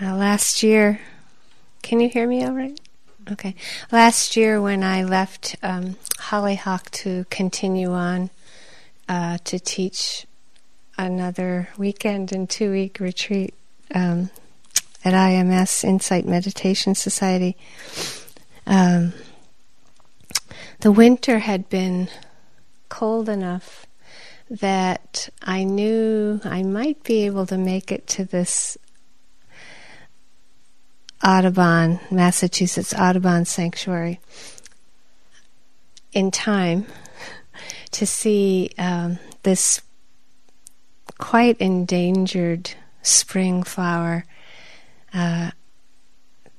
Uh, last year, can you hear me all right? Okay. Last year, when I left um, Hollyhock to continue on uh, to teach another weekend and two week retreat um, at IMS Insight Meditation Society, um, the winter had been cold enough that I knew I might be able to make it to this Audubon, Massachusetts Audubon Sanctuary in time to see um, this quite endangered spring flower, uh,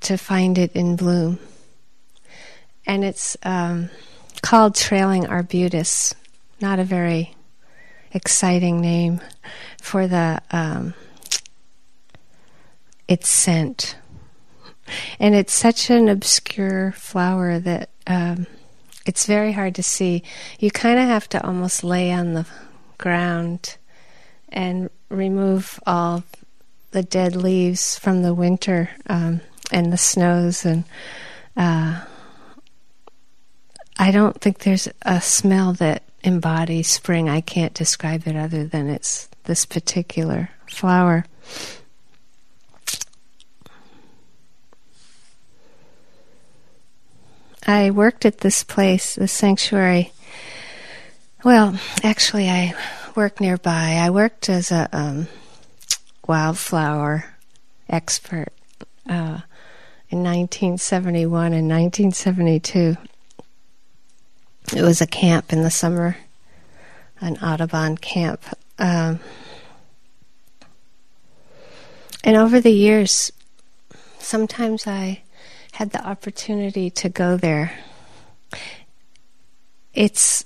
to find it in bloom. And it's um, called Trailing Arbutus, not a very exciting name for the um, its scent. And it's such an obscure flower that um, it's very hard to see. You kind of have to almost lay on the ground and remove all the dead leaves from the winter um, and the snows and uh, I don't think there's a smell that embodies spring. I can't describe it other than it's this particular flower. I worked at this place, the sanctuary. Well, actually, I worked nearby. I worked as a um, wildflower expert uh, in 1971 and 1972. It was a camp in the summer, an Audubon camp. Um, and over the years, sometimes I had the opportunity to go there. It's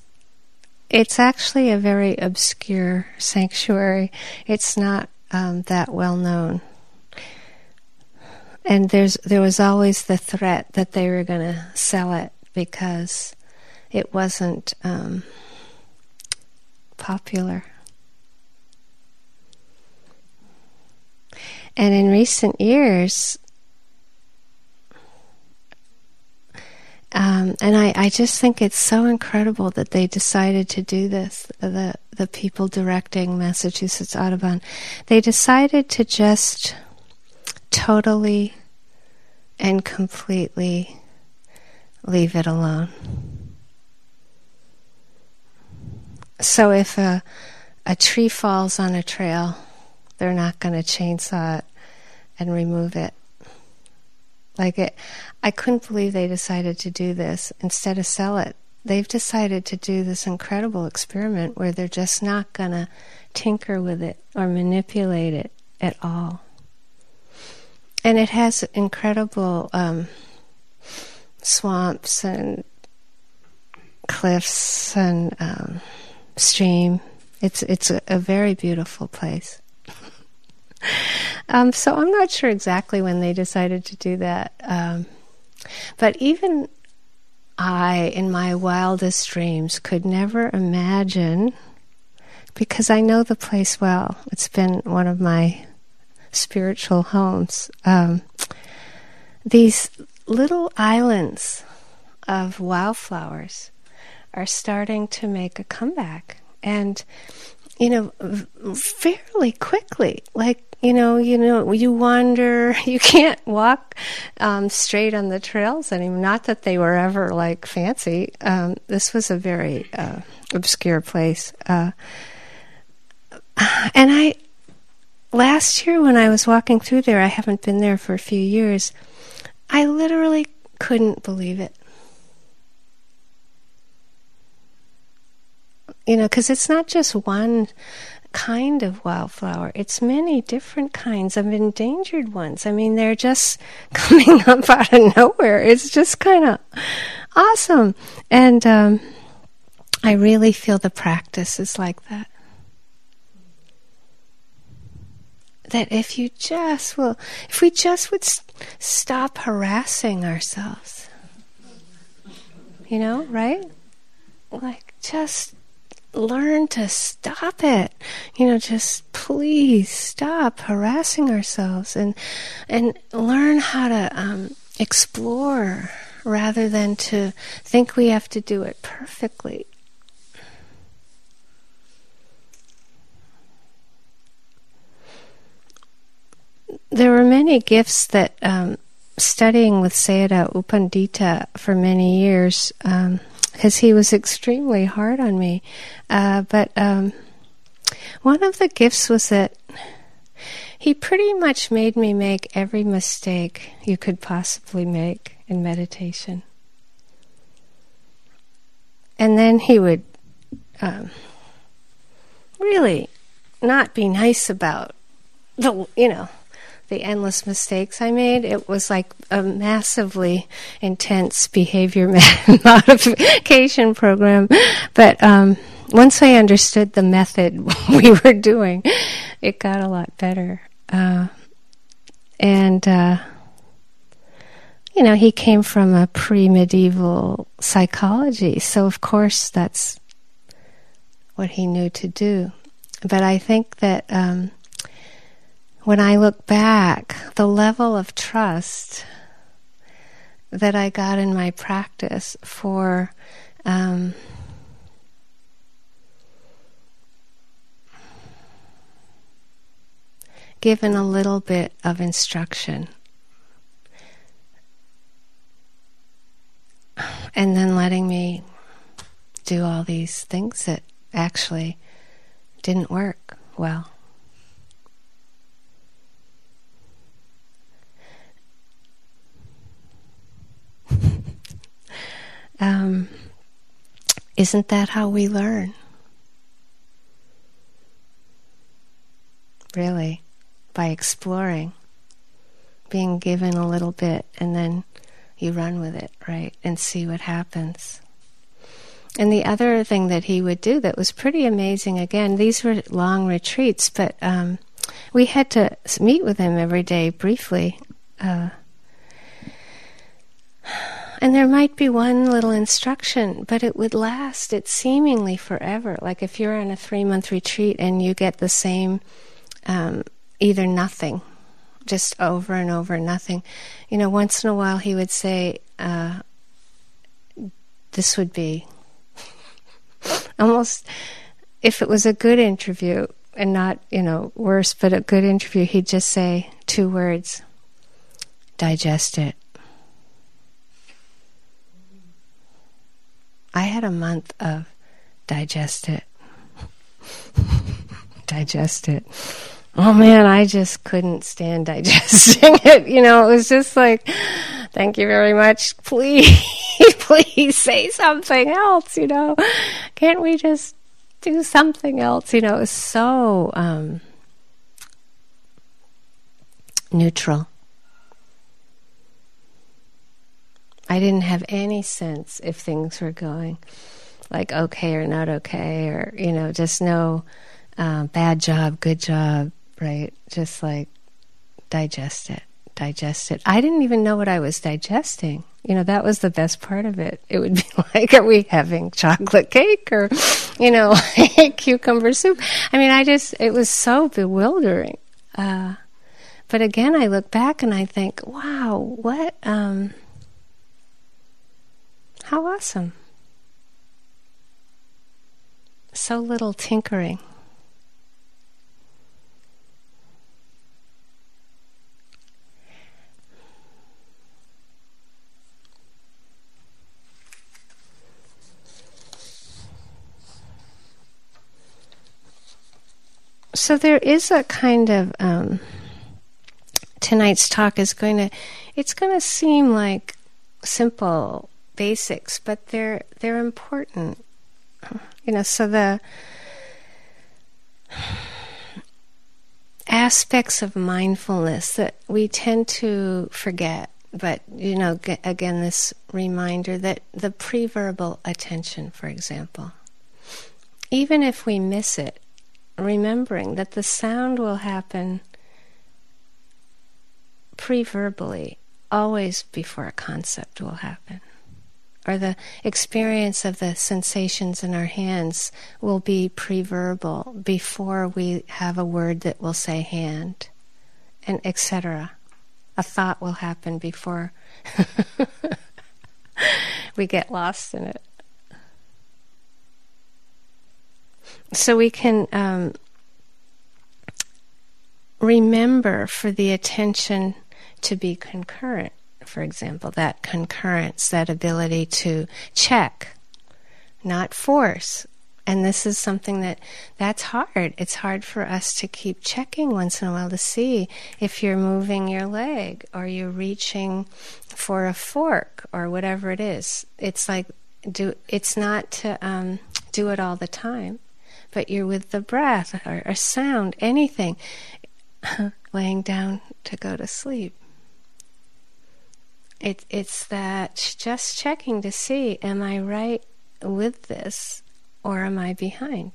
it's actually a very obscure sanctuary. It's not um, that well known, and there's there was always the threat that they were going to sell it because it wasn't um, popular. And in recent years, Um, and I, I just think it's so incredible that they decided to do this. The the people directing Massachusetts Audubon, they decided to just totally and completely leave it alone. So if a a tree falls on a trail, they're not going to chainsaw it and remove it. Like it, I couldn't believe they decided to do this instead of sell it. They've decided to do this incredible experiment where they're just not going to tinker with it or manipulate it at all. And it has incredible um, swamps and cliffs and um, stream. It's it's a, a very beautiful place. Um, so I'm not sure exactly when they decided to do that. Um, but even I, in my wildest dreams, could never imagine, because I know the place well, it's been one of my spiritual homes. Um, these little islands of wildflowers are starting to make a comeback. And, you know, fairly quickly. Like, you know, you know, you wander. You can't walk um, straight on the trails anymore. Not that they were ever like fancy. Um, this was a very uh, obscure place, uh, and I last year when I was walking through there, I haven't been there for a few years. I literally couldn't believe it. You know, because it's not just one kind of wildflower. It's many different kinds of endangered ones. I mean, they're just coming up out of nowhere. It's just kind of awesome. And um, I really feel the practice is like that. That if you just will, if we just would st- stop harassing ourselves, you know, right? Like just learn to stop it. You know, just please stop harassing ourselves and and learn how to um, explore rather than to think we have to do it perfectly. There were many gifts that um, studying with Sayadaw U Pandita for many years. Um, because he was extremely hard on me. Uh, but um, one of the gifts was that he pretty much made me make every mistake you could possibly make in meditation. And then he would um, really not be nice about the, you know, the endless mistakes I made. It was like a massively intense behavior modification program. But um, once I understood the method we were doing, it got a lot better. Uh, and, uh, you know, he came from a pre medieval psychology, so of course that's what he knew to do. But I think that. Um, when I look back, the level of trust that I got in my practice for um, given a little bit of instruction and then letting me do all these things that actually didn't work well. Um, isn't that how we learn? Really, by exploring, being given a little bit, and then you run with it, right, and see what happens. And the other thing that he would do that was pretty amazing, again, these were long retreats, but um, we had to meet with him every day briefly. Uh, and there might be one little instruction, but it would last it seemingly forever. Like if you're on a three month retreat and you get the same, um, either nothing, just over and over nothing. You know, once in a while he would say, uh, this would be almost, if it was a good interview and not, you know, worse, but a good interview, he'd just say two words digest it. I had a month of digest it. digest it. Oh man, I just couldn't stand digesting it. You know, it was just like, thank you very much. Please, please say something else, you know. Can't we just do something else? You know, it was so um, neutral. I didn't have any sense if things were going like okay or not okay, or, you know, just no uh, bad job, good job, right? Just like digest it, digest it. I didn't even know what I was digesting. You know, that was the best part of it. It would be like, are we having chocolate cake or, you know, cucumber soup? I mean, I just, it was so bewildering. Uh, but again, I look back and I think, wow, what, um, awesome. So little tinkering. So there is a kind of um, tonight's talk is going to it's going to seem like simple basics, but they're they're important. You know, so the aspects of mindfulness that we tend to forget, but you know, g- again, this reminder that the preverbal attention, for example, even if we miss it, remembering that the sound will happen preverbally, always before a concept will happen or the experience of the sensations in our hands will be pre-verbal before we have a word that will say hand, and etc. A thought will happen before we get lost in it. So we can um, remember for the attention to be concurrent for example, that concurrence, that ability to check, not force. And this is something that that's hard. It's hard for us to keep checking once in a while to see if you're moving your leg or you're reaching for a fork or whatever it is. It's like do it's not to um, do it all the time, but you're with the breath or a sound, anything, laying down to go to sleep. It, it's that just checking to see, am I right with this or am I behind?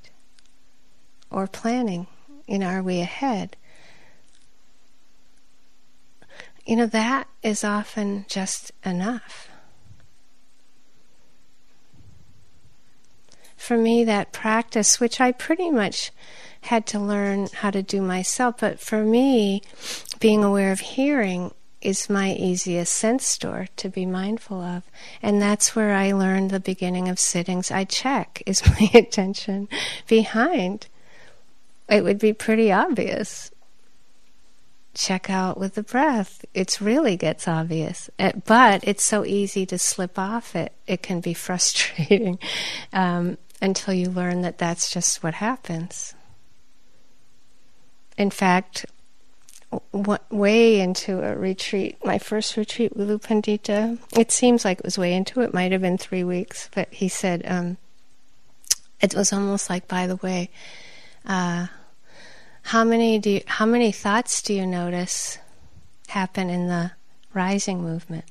Or planning, you know, are we ahead? You know, that is often just enough. For me, that practice, which I pretty much had to learn how to do myself, but for me, being aware of hearing is my easiest sense store to be mindful of. And that's where I learned the beginning of sittings. I check, is my attention behind? It would be pretty obvious. Check out with the breath. It really gets obvious. Eh, but it's so easy to slip off it. It can be frustrating um, until you learn that that's just what happens. In fact, way into a retreat, my first retreat with U Pandita. It seems like it was way into it. Might have been three weeks, but he said um, it was almost like, by the way, uh, how many do you, how many thoughts do you notice happen in the rising movement?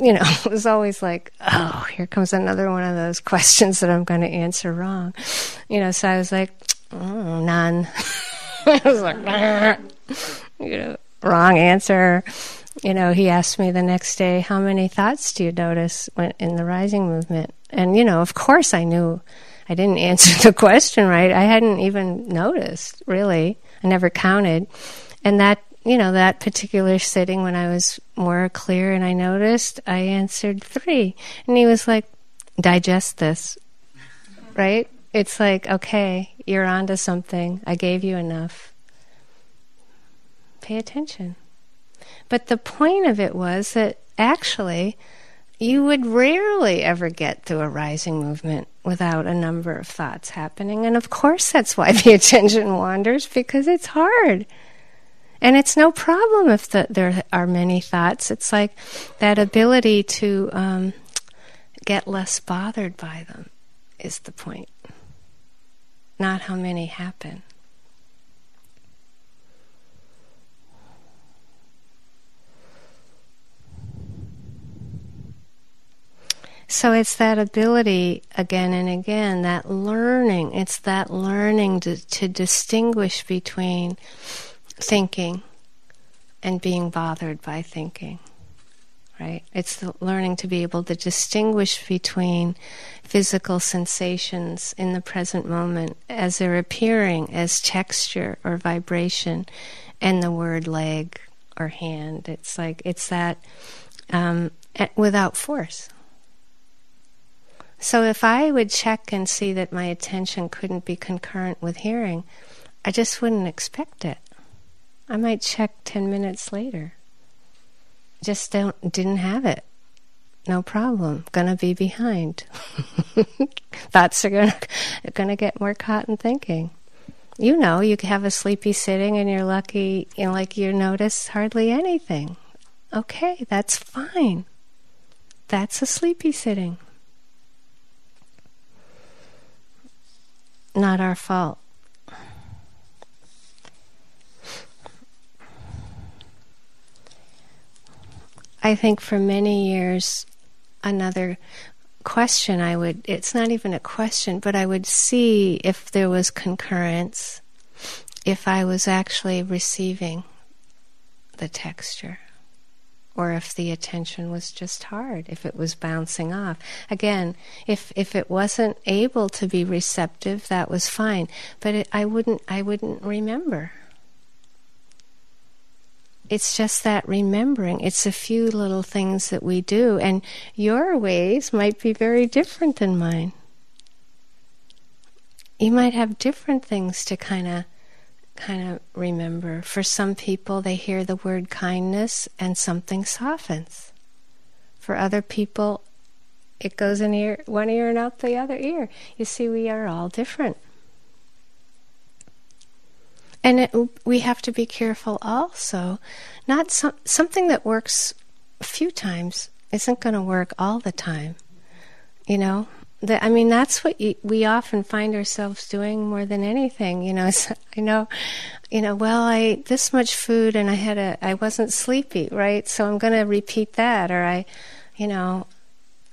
You know, it was always like, oh, here comes another one of those questions that I'm going to answer wrong. You know, so I was like, oh, none. I was like, you know, wrong answer. You know, he asked me the next day, how many thoughts do you notice in the rising movement? And, you know, of course I knew I didn't answer the question right. I hadn't even noticed, really. I never counted. And that you know, that particular sitting when I was more clear and I noticed, I answered three. And he was like, digest this, right? It's like, okay, you're onto something. I gave you enough. Pay attention. But the point of it was that actually, you would rarely ever get through a rising movement without a number of thoughts happening. And of course, that's why the attention wanders, because it's hard. And it's no problem if the, there are many thoughts. It's like that ability to um, get less bothered by them is the point, not how many happen. So it's that ability again and again, that learning. It's that learning to, to distinguish between thinking and being bothered by thinking. Right? It's learning to be able to distinguish between physical sensations in the present moment as they're appearing as texture or vibration and the word leg or hand. It's like, it's that um, without force. So if I would check and see that my attention couldn't be concurrent with hearing, I just wouldn't expect it. I might check 10 minutes later. Just don't didn't have it. No problem. Gonna be behind. Thoughts are gonna gonna get more caught in thinking. You know, you have a sleepy sitting and you're lucky, you know, like you notice hardly anything. Okay, that's fine. That's a sleepy sitting. Not our fault. I think for many years, another question I would, it's not even a question, but I would see if there was concurrence, if I was actually receiving the texture. or if the attention was just hard, if it was bouncing off. Again, if if it wasn't able to be receptive, that was fine, but it, I wouldn't I wouldn't remember. It's just that remembering. It's a few little things that we do, and your ways might be very different than mine. You might have different things to kind of kind of remember. For some people, they hear the word kindness and something softens. For other people, it goes in ear, one ear and out the other ear. You see, we are all different. And it, we have to be careful also. Not some, something that works a few times isn't going to work all the time. You know, that I mean, that's what you, we often find ourselves doing more than anything. You know, so I know, you know, well, I ate this much food and I had a, I wasn't sleepy, right? So I'm going to repeat that. Or I, you know,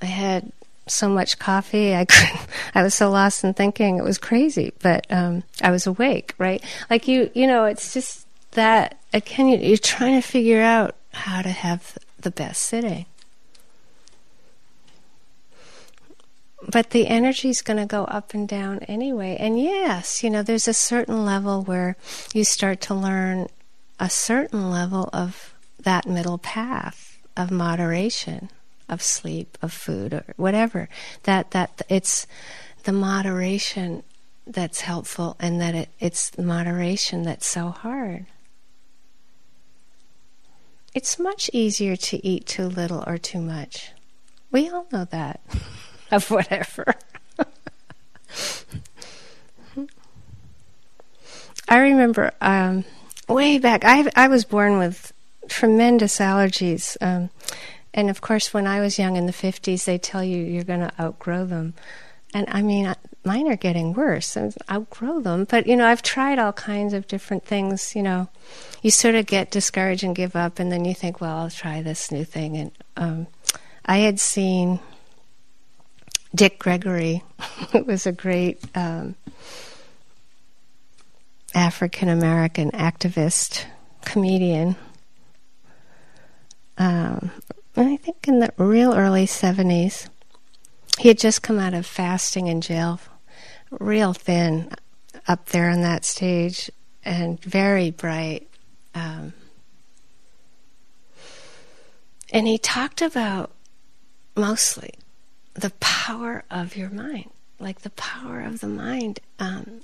I had so much coffee, I I was so lost in thinking it was crazy, but um, I was awake, right? Like you, you know, it's just that again, you're trying to figure out how to have the best sitting. but the energy is going to go up and down anyway. And yes, you know, there's a certain level where you start to learn a certain level of that middle path of moderation, of sleep, of food, or whatever. That that it's the moderation that's helpful, and that it, it's the moderation that's so hard. It's much easier to eat too little or too much. We all know that. of whatever. I remember um, way back. I I was born with tremendous allergies, um, and of course, when I was young in the fifties, they tell you you're going to outgrow them, and I mean, mine are getting worse. I outgrow them, but you know, I've tried all kinds of different things. You know, you sort of get discouraged and give up, and then you think, well, I'll try this new thing, and um, I had seen Dick Gregory who was a great um, African American activist, comedian. Um, I think in the real early 70s. He had just come out of fasting in jail, real thin up there on that stage, and very bright. Um, and he talked about mostly the power of your mind, like the power of the mind. Um,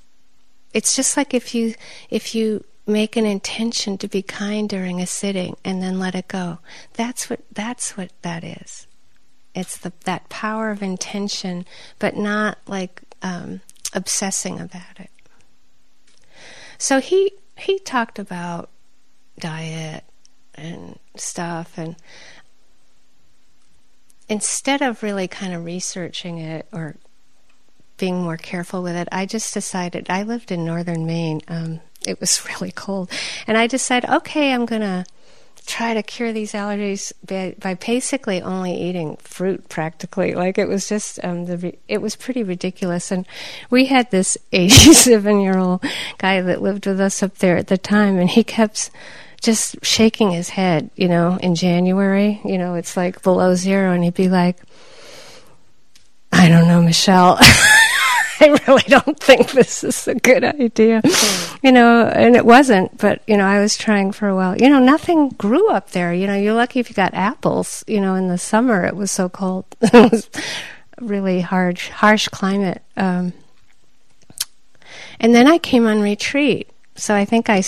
it's just like if you if you make an intention to be kind during a sitting and then let it go. That's what that's what that is. It's the that power of intention, but not like um, obsessing about it. So he he talked about diet and stuff and instead of really kind of researching it or being more careful with it, I just decided I lived in northern Maine. Um, it was really cold. And I decided, okay, I'm going to try to cure these allergies by, by, basically only eating fruit practically like it was just um, the it was pretty ridiculous and we had this 87 year old guy that lived with us up there at the time and he kept just shaking his head, you know, in January, you know, it's like below zero, and he'd be like, I don't know, Michele. I really don't think this is a good idea. You know, and it wasn't, but, you know, I was trying for a while. You know, nothing grew up there. You know, you're lucky if you got apples. You know, in the summer it was so cold. it was really harsh, harsh climate. Um, and then I came on retreat. So I think I,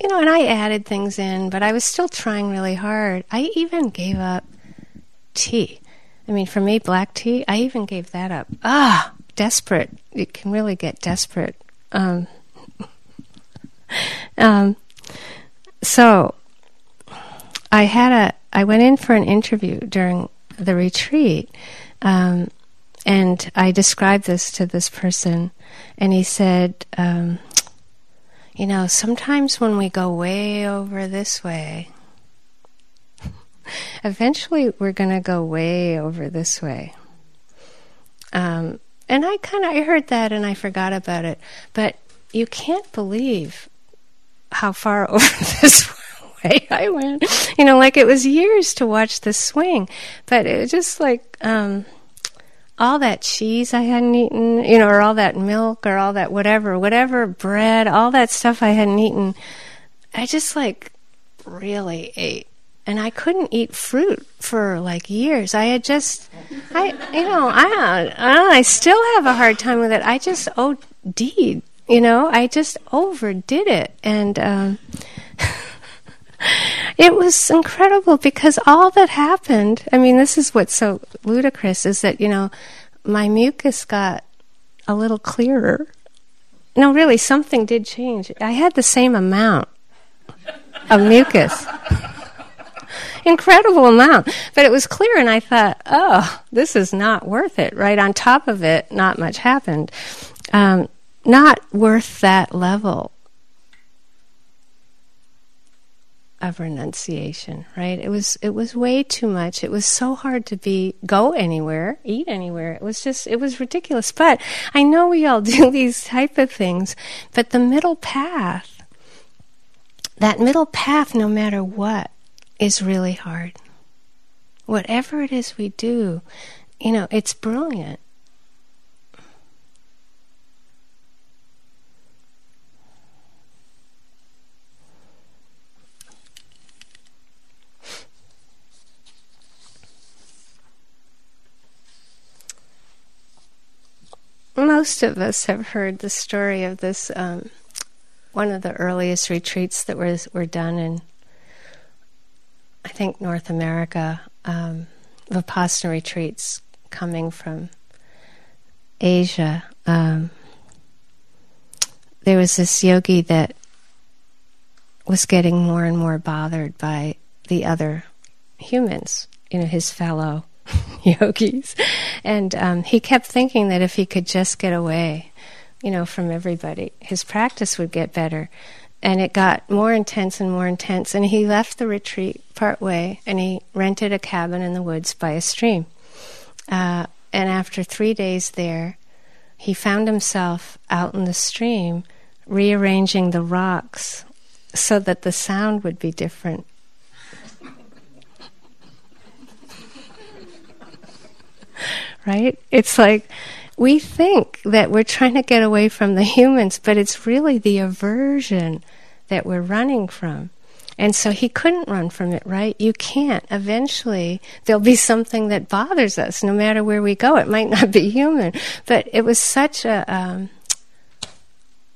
you know, and I added things in, but I was still trying really hard. I even gave up tea. I mean, for me, black tea, I even gave that up. Ah, desperate. It can really get desperate. Um, um, so I had a, I went in for an interview during the retreat, um, and I described this to this person, and he said, um, you know, sometimes when we go way over this way, eventually we're going to go way over this way. Um, and I kind of I heard that and I forgot about it, but you can't believe how far over this way I went. You know, like it was years to watch the swing, but it was just like um, all that cheese I hadn't eaten, you know, or all that milk or all that whatever, whatever bread, all that stuff I hadn't eaten. I just like really ate and I couldn't eat fruit for like years. I had just, I, you know, I, I, I still have a hard time with it. I just OD'd, you know, I just overdid it. And, um, it was incredible because all that happened, I mean, this is what's so ludicrous is that, you know, my mucus got a little clearer. No, really, something did change. I had the same amount of mucus incredible amount. But it was clear, and I thought, oh, this is not worth it. Right on top of it, not much happened. Um, not worth that level of renunciation, right? It was it was way too much. It was so hard to be go anywhere, eat anywhere. It was just it was ridiculous. But I know we all do these type of things, but the middle path, that middle path no matter what, is really hard. Whatever it is we do, you know, it's brilliant. Most of us have heard the story of this, um, one of the earliest retreats that was, were done in I think North America, um, Vipassana retreats coming from Asia. Um, there was this yogi that was getting more and more bothered by the other humans, you know, his fellow yogis. And um, he kept thinking that if he could just get away, you know, from everybody, his practice would get better and it got more intense and more intense. And he left the retreat part way and he rented a cabin in the woods by a stream. Uh, and after three days there, he found himself out in the stream rearranging the rocks so that the sound would be different. right? It's like we think that we're trying to get away from the humans, but it's really the aversion that we're running from. And so he couldn't run from it, right? You can't. Eventually, there'll be something that bothers us no matter where we go. It might not be human, but it was such a um,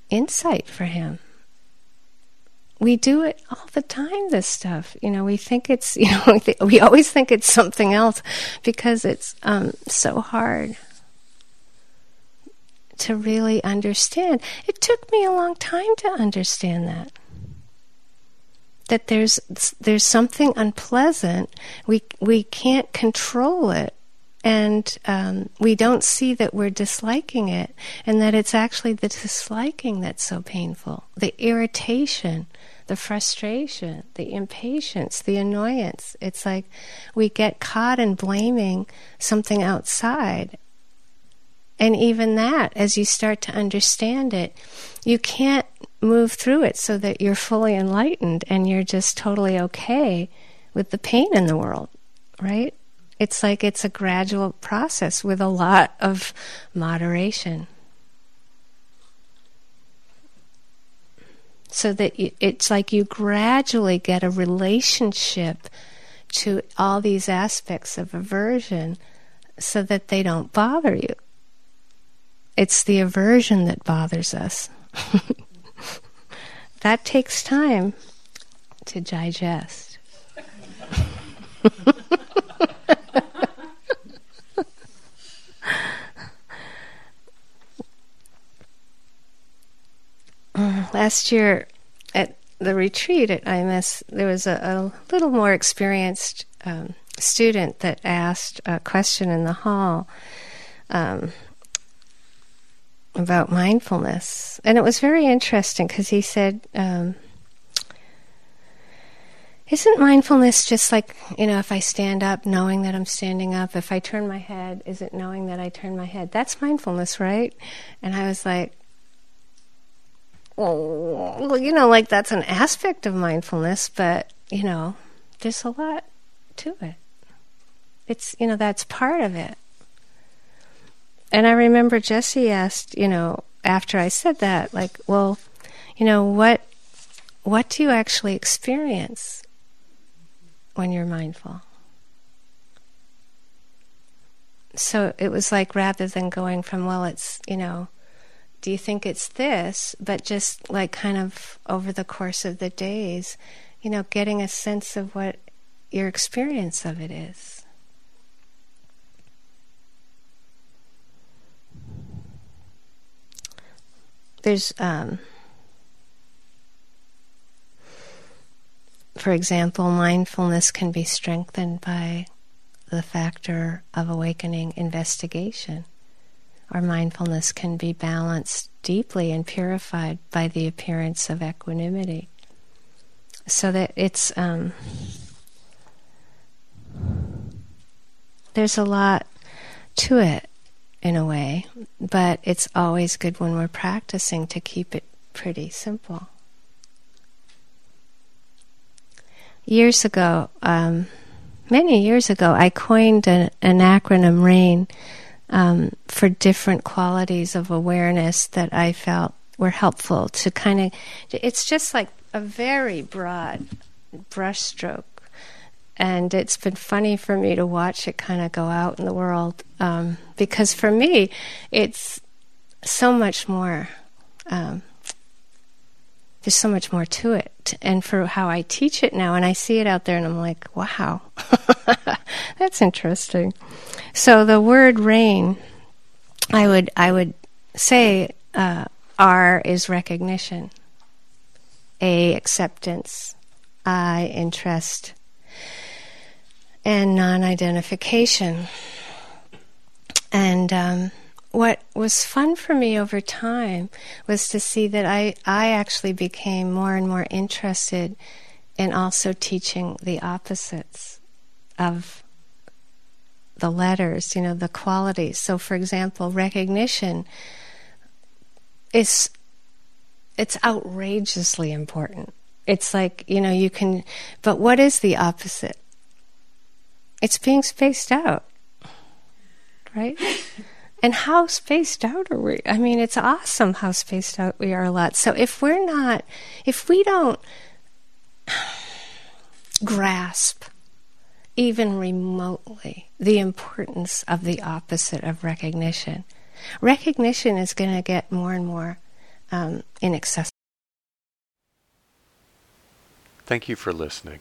insight for him. We do it all the time, this stuff. You know, we think it's, you know, we always think it's something else because it's um, so hard to really understand. It took me a long time to understand that. That there's there's something unpleasant. We we can't control it, and um, we don't see that we're disliking it, and that it's actually the disliking that's so painful. The irritation, the frustration, the impatience, the annoyance. It's like we get caught in blaming something outside and even that, as you start to understand it, you can't move through it so that you're fully enlightened and you're just totally okay with the pain in the world, right? It's like it's a gradual process with a lot of moderation. So that you, it's like you gradually get a relationship to all these aspects of aversion so that they don't bother you. It's the aversion that bothers us. that takes time to digest. Last year at the retreat at IMS, there was a, a little more experienced um, student that asked a question in the hall. Um, about mindfulness. And it was very interesting because he said, um, isn't mindfulness just like, you know, if I stand up, knowing that I'm standing up? If I turn my head, is it knowing that I turn my head? That's mindfulness, right? And I was like, well, you know, like that's an aspect of mindfulness, but you know, there's a lot to it. It's, you know, that's part of it. And I remember Jesse asked, you know, after I said that, like, well, you know, what what do you actually experience when you're mindful? So it was like rather than going from, well, it's, you know, do you think it's this? But just like kind of over the course of the days, you know, getting a sense of what your experience of it is. There's, um, for example, mindfulness can be strengthened by the factor of awakening investigation our mindfulness can be balanced deeply and purified by the appearance of equanimity. So that it's um, there's a lot to it in a way, but it's always good when we're practicing to keep it pretty simple. Years ago, um, many years ago, I coined an, an acronym RAIN um, for different qualities of awareness that I felt were helpful to kind of. It's just like a very broad brushstroke, and it's been funny for me to watch it kind of go out in the world um, because for me, it's so much more. Um, there's so much more to it. And for how I teach it now, and I see it out there, and I'm like, wow, that's interesting. So the word rain, I would I would say uh, R is recognition, A acceptance, I interest, and non-identification. And um, what was fun for me over time was to see that I, I actually became more and more interested in also teaching the opposites of the letters, you know, the qualities. So, for example, recognition is it's outrageously important. It's like, you know, you can, but what is the opposite? It's being spaced out, right? And how spaced out are we? I mean, it's awesome how spaced out we are a lot. So if we're not, if we don't grasp even remotely the importance of the opposite of recognition, recognition is going to get more and more um, inaccessible. Thank you for listening.